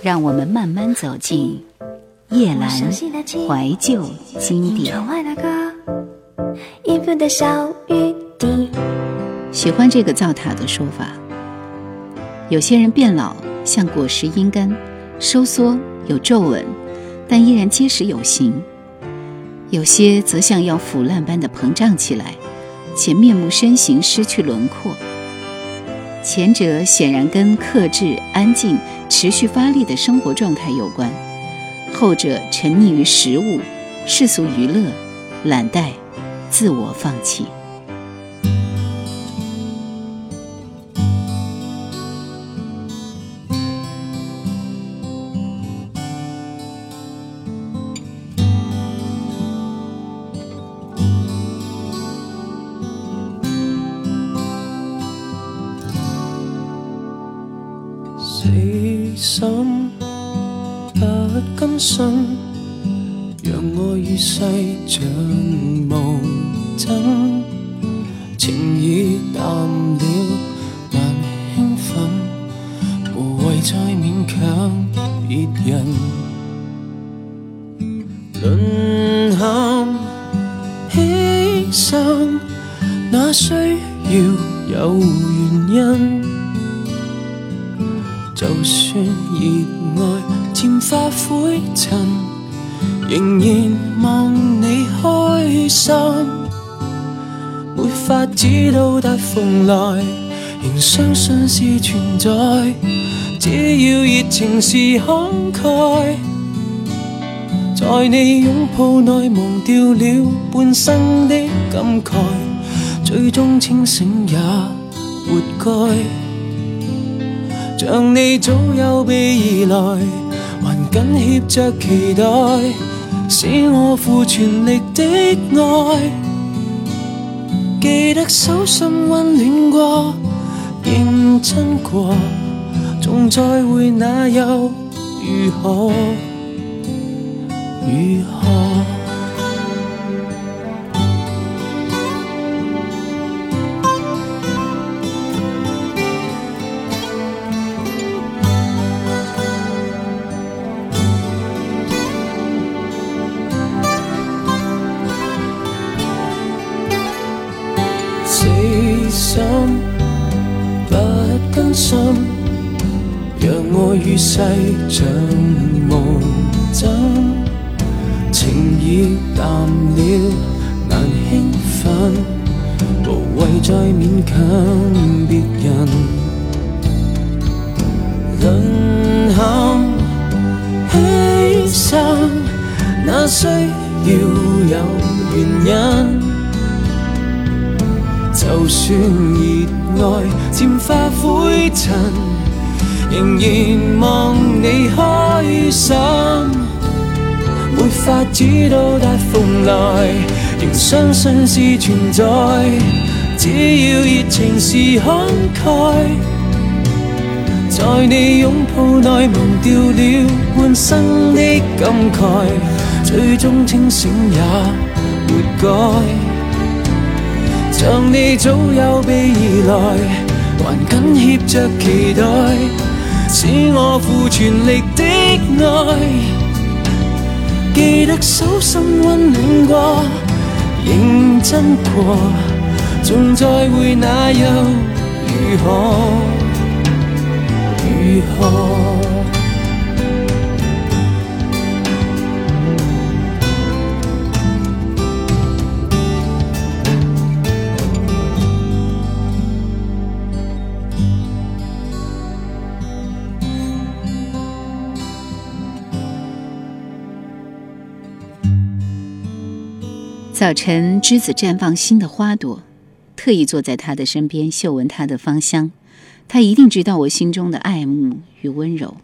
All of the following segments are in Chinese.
让我们慢慢走进叶阑怀旧经典。喜欢这个造塔的说法。有些人变老像果实阴干，收缩有皱纹，但依然结实有形；有些则像要腐烂般的膨胀起来，且面目身形失去轮廓。前者显然跟克制、安静、持续发力的生活状态有关；后者沉溺于食物、世俗娱乐、懒怠、自我放弃。情已淡了，难兴奋，无谓再勉强别人。沦陷牺牲，那需要有原因，就算热爱。渐化灰尘，仍然望你开心。法知道大风来，仍相信是存在。只要热情是慷慨，在你拥抱内忘掉了半生的感慨，最终清醒也活该。像你早有备而来。紧贴着期待，使我付全力的爱。记得手心温暖过，认真过，纵再会那又如何？如何？无谓再勉强别人。沦陷牺牲，那需要有原因。就算热爱渐化灰尘，仍然望你开心。没法知道大风来，仍相信是存在。只要热情是慷慨，在你拥抱内忘掉了半生的感慨，最终清醒也活该。像你早有备而来，还紧贴着期待，使我付全力的爱。记得手心温暖过，认真过，纵再会那又如何？如何？早晨，栀子绽放新的花朵，特意坐在他的身边，嗅闻他的芳香。他一定知道我心中的爱慕与温柔。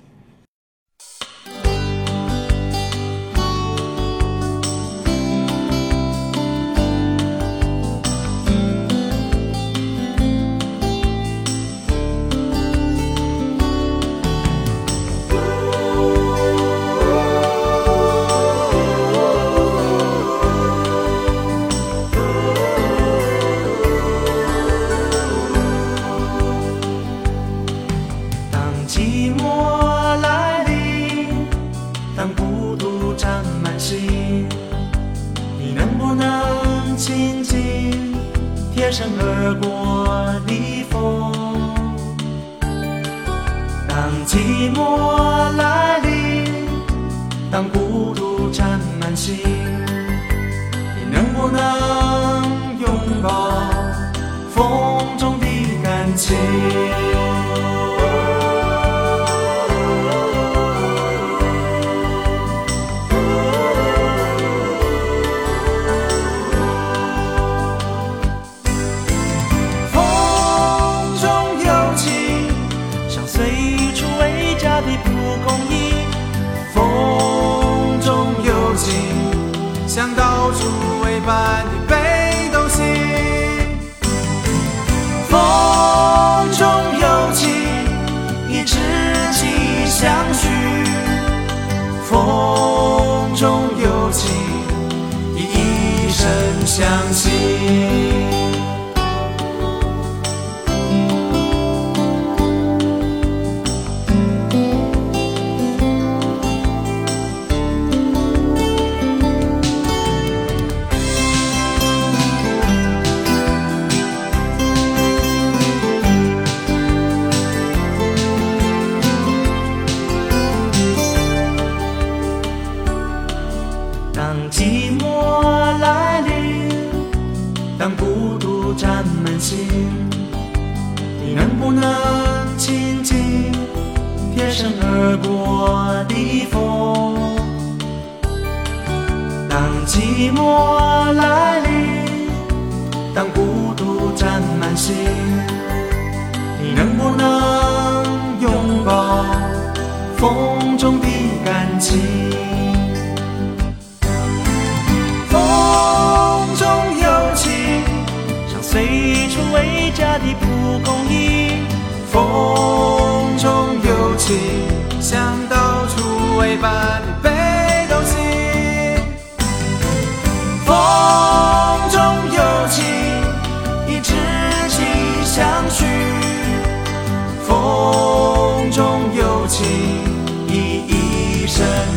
寂寞来像到处为伴的北斗星。风中有情，你知己相许；风中有情，你一生相惜。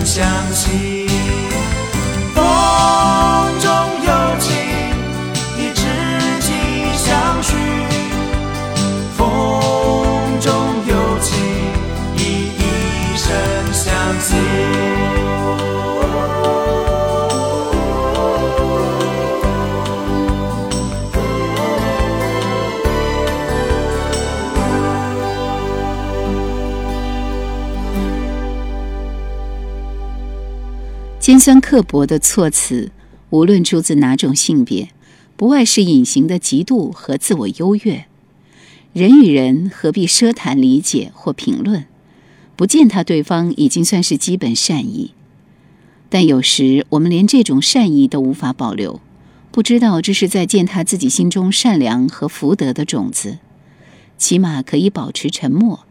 相信。尖酸刻薄的措辞，无论出自哪种性别，不外是隐形的嫉妒和自我优越。人与人何必奢谈理解或评论？不践踏对方已经算是基本善意。但有时我们连这种善意都无法保留，不知道这是在践踏自己心中善良和福德的种子。起码可以保持沉默。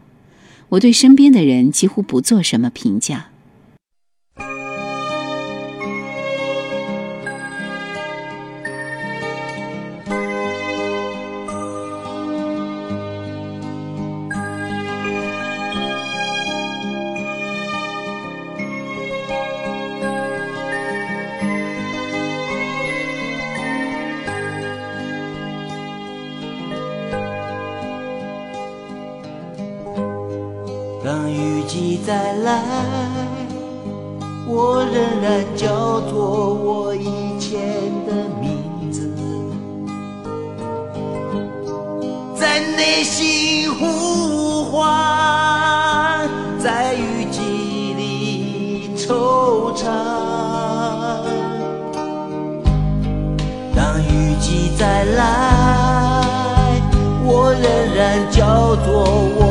我对身边的人几乎不做什么评价。然叫做我以前的名字，在内心呼唤，在雨季里惆怅。当雨季再来，我仍然叫做我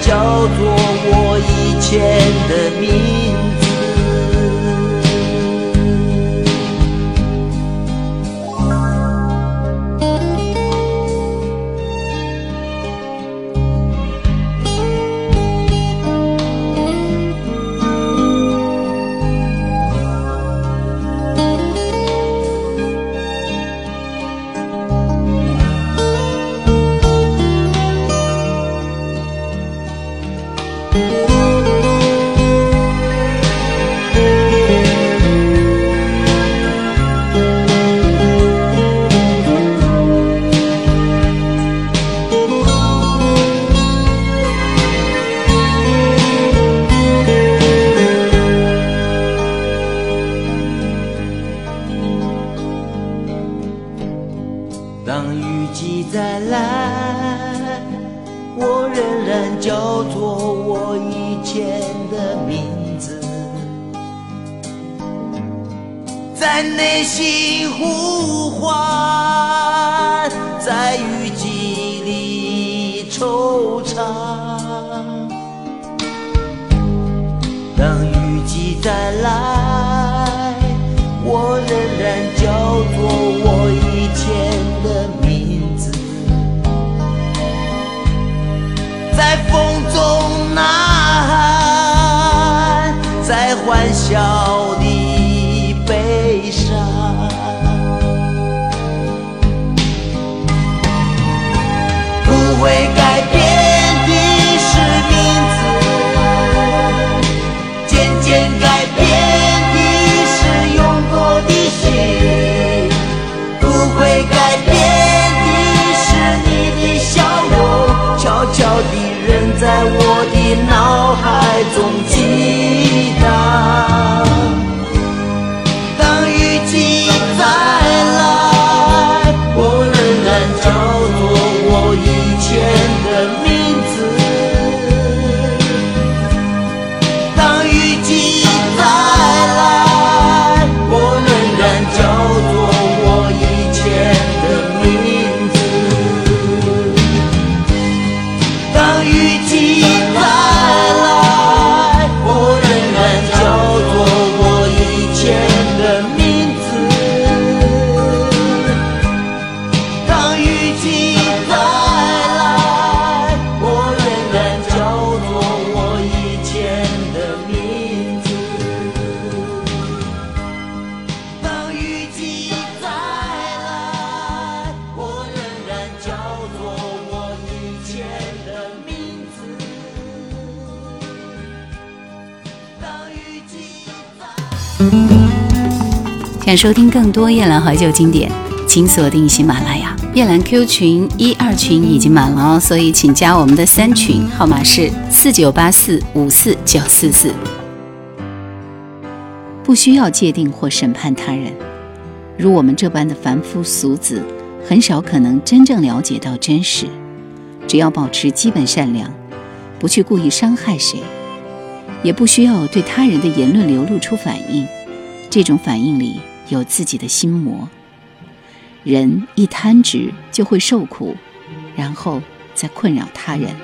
叫做我以前的你。笑想收听更多夜兰怀旧经典，请锁定喜马拉雅。夜兰 Q 群一二群已经满了哦，所以请加我们的三群，号码是四九八四五四九四四。不需要界定或审判他人，如我们这般的凡夫俗子，很少可能真正了解到真实。只要保持基本善良，不去故意伤害谁，也不需要对他人的言论流露出反应。这种反应里有自己的心魔。人一贪执就会受苦，然后再困扰他人。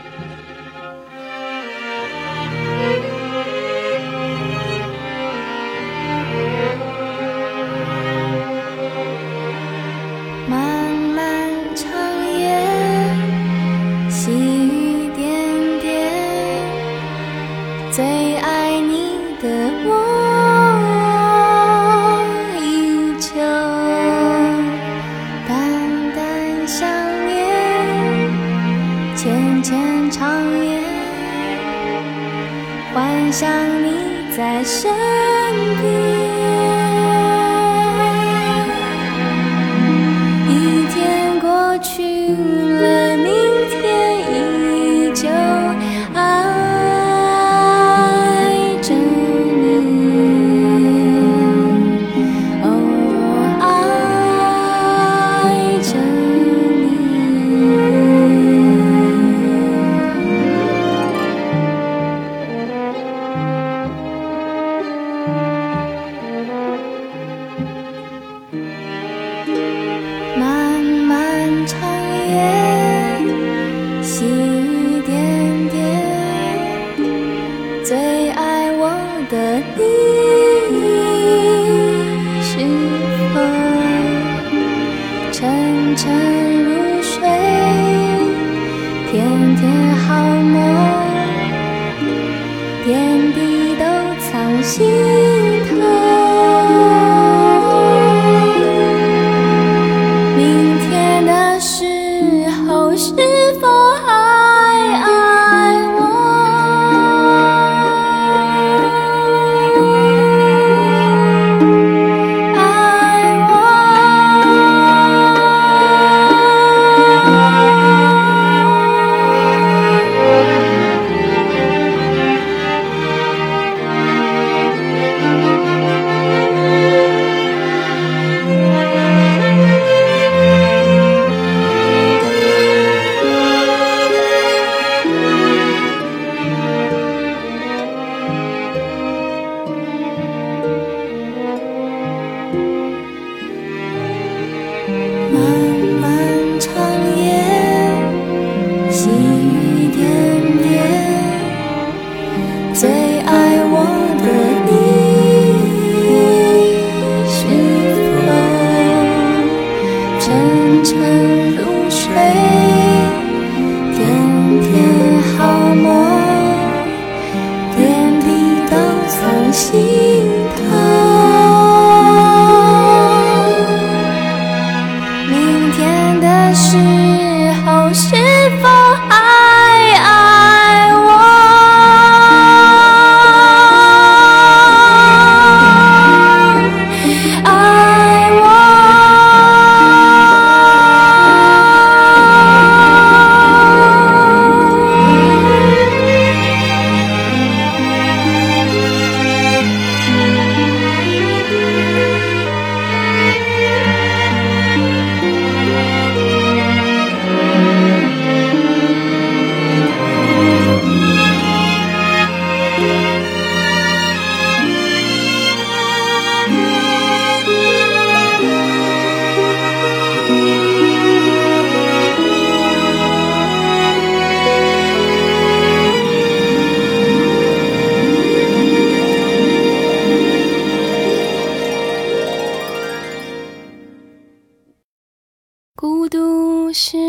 沉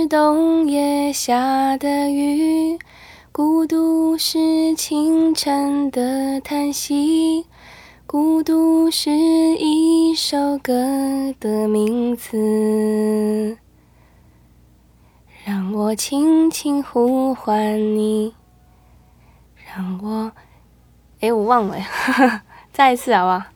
冬夜下的雨，孤独是清晨的叹息，孤独是一首歌的名字。让我轻轻呼唤你，让我……哎，我忘了，再一次好不好？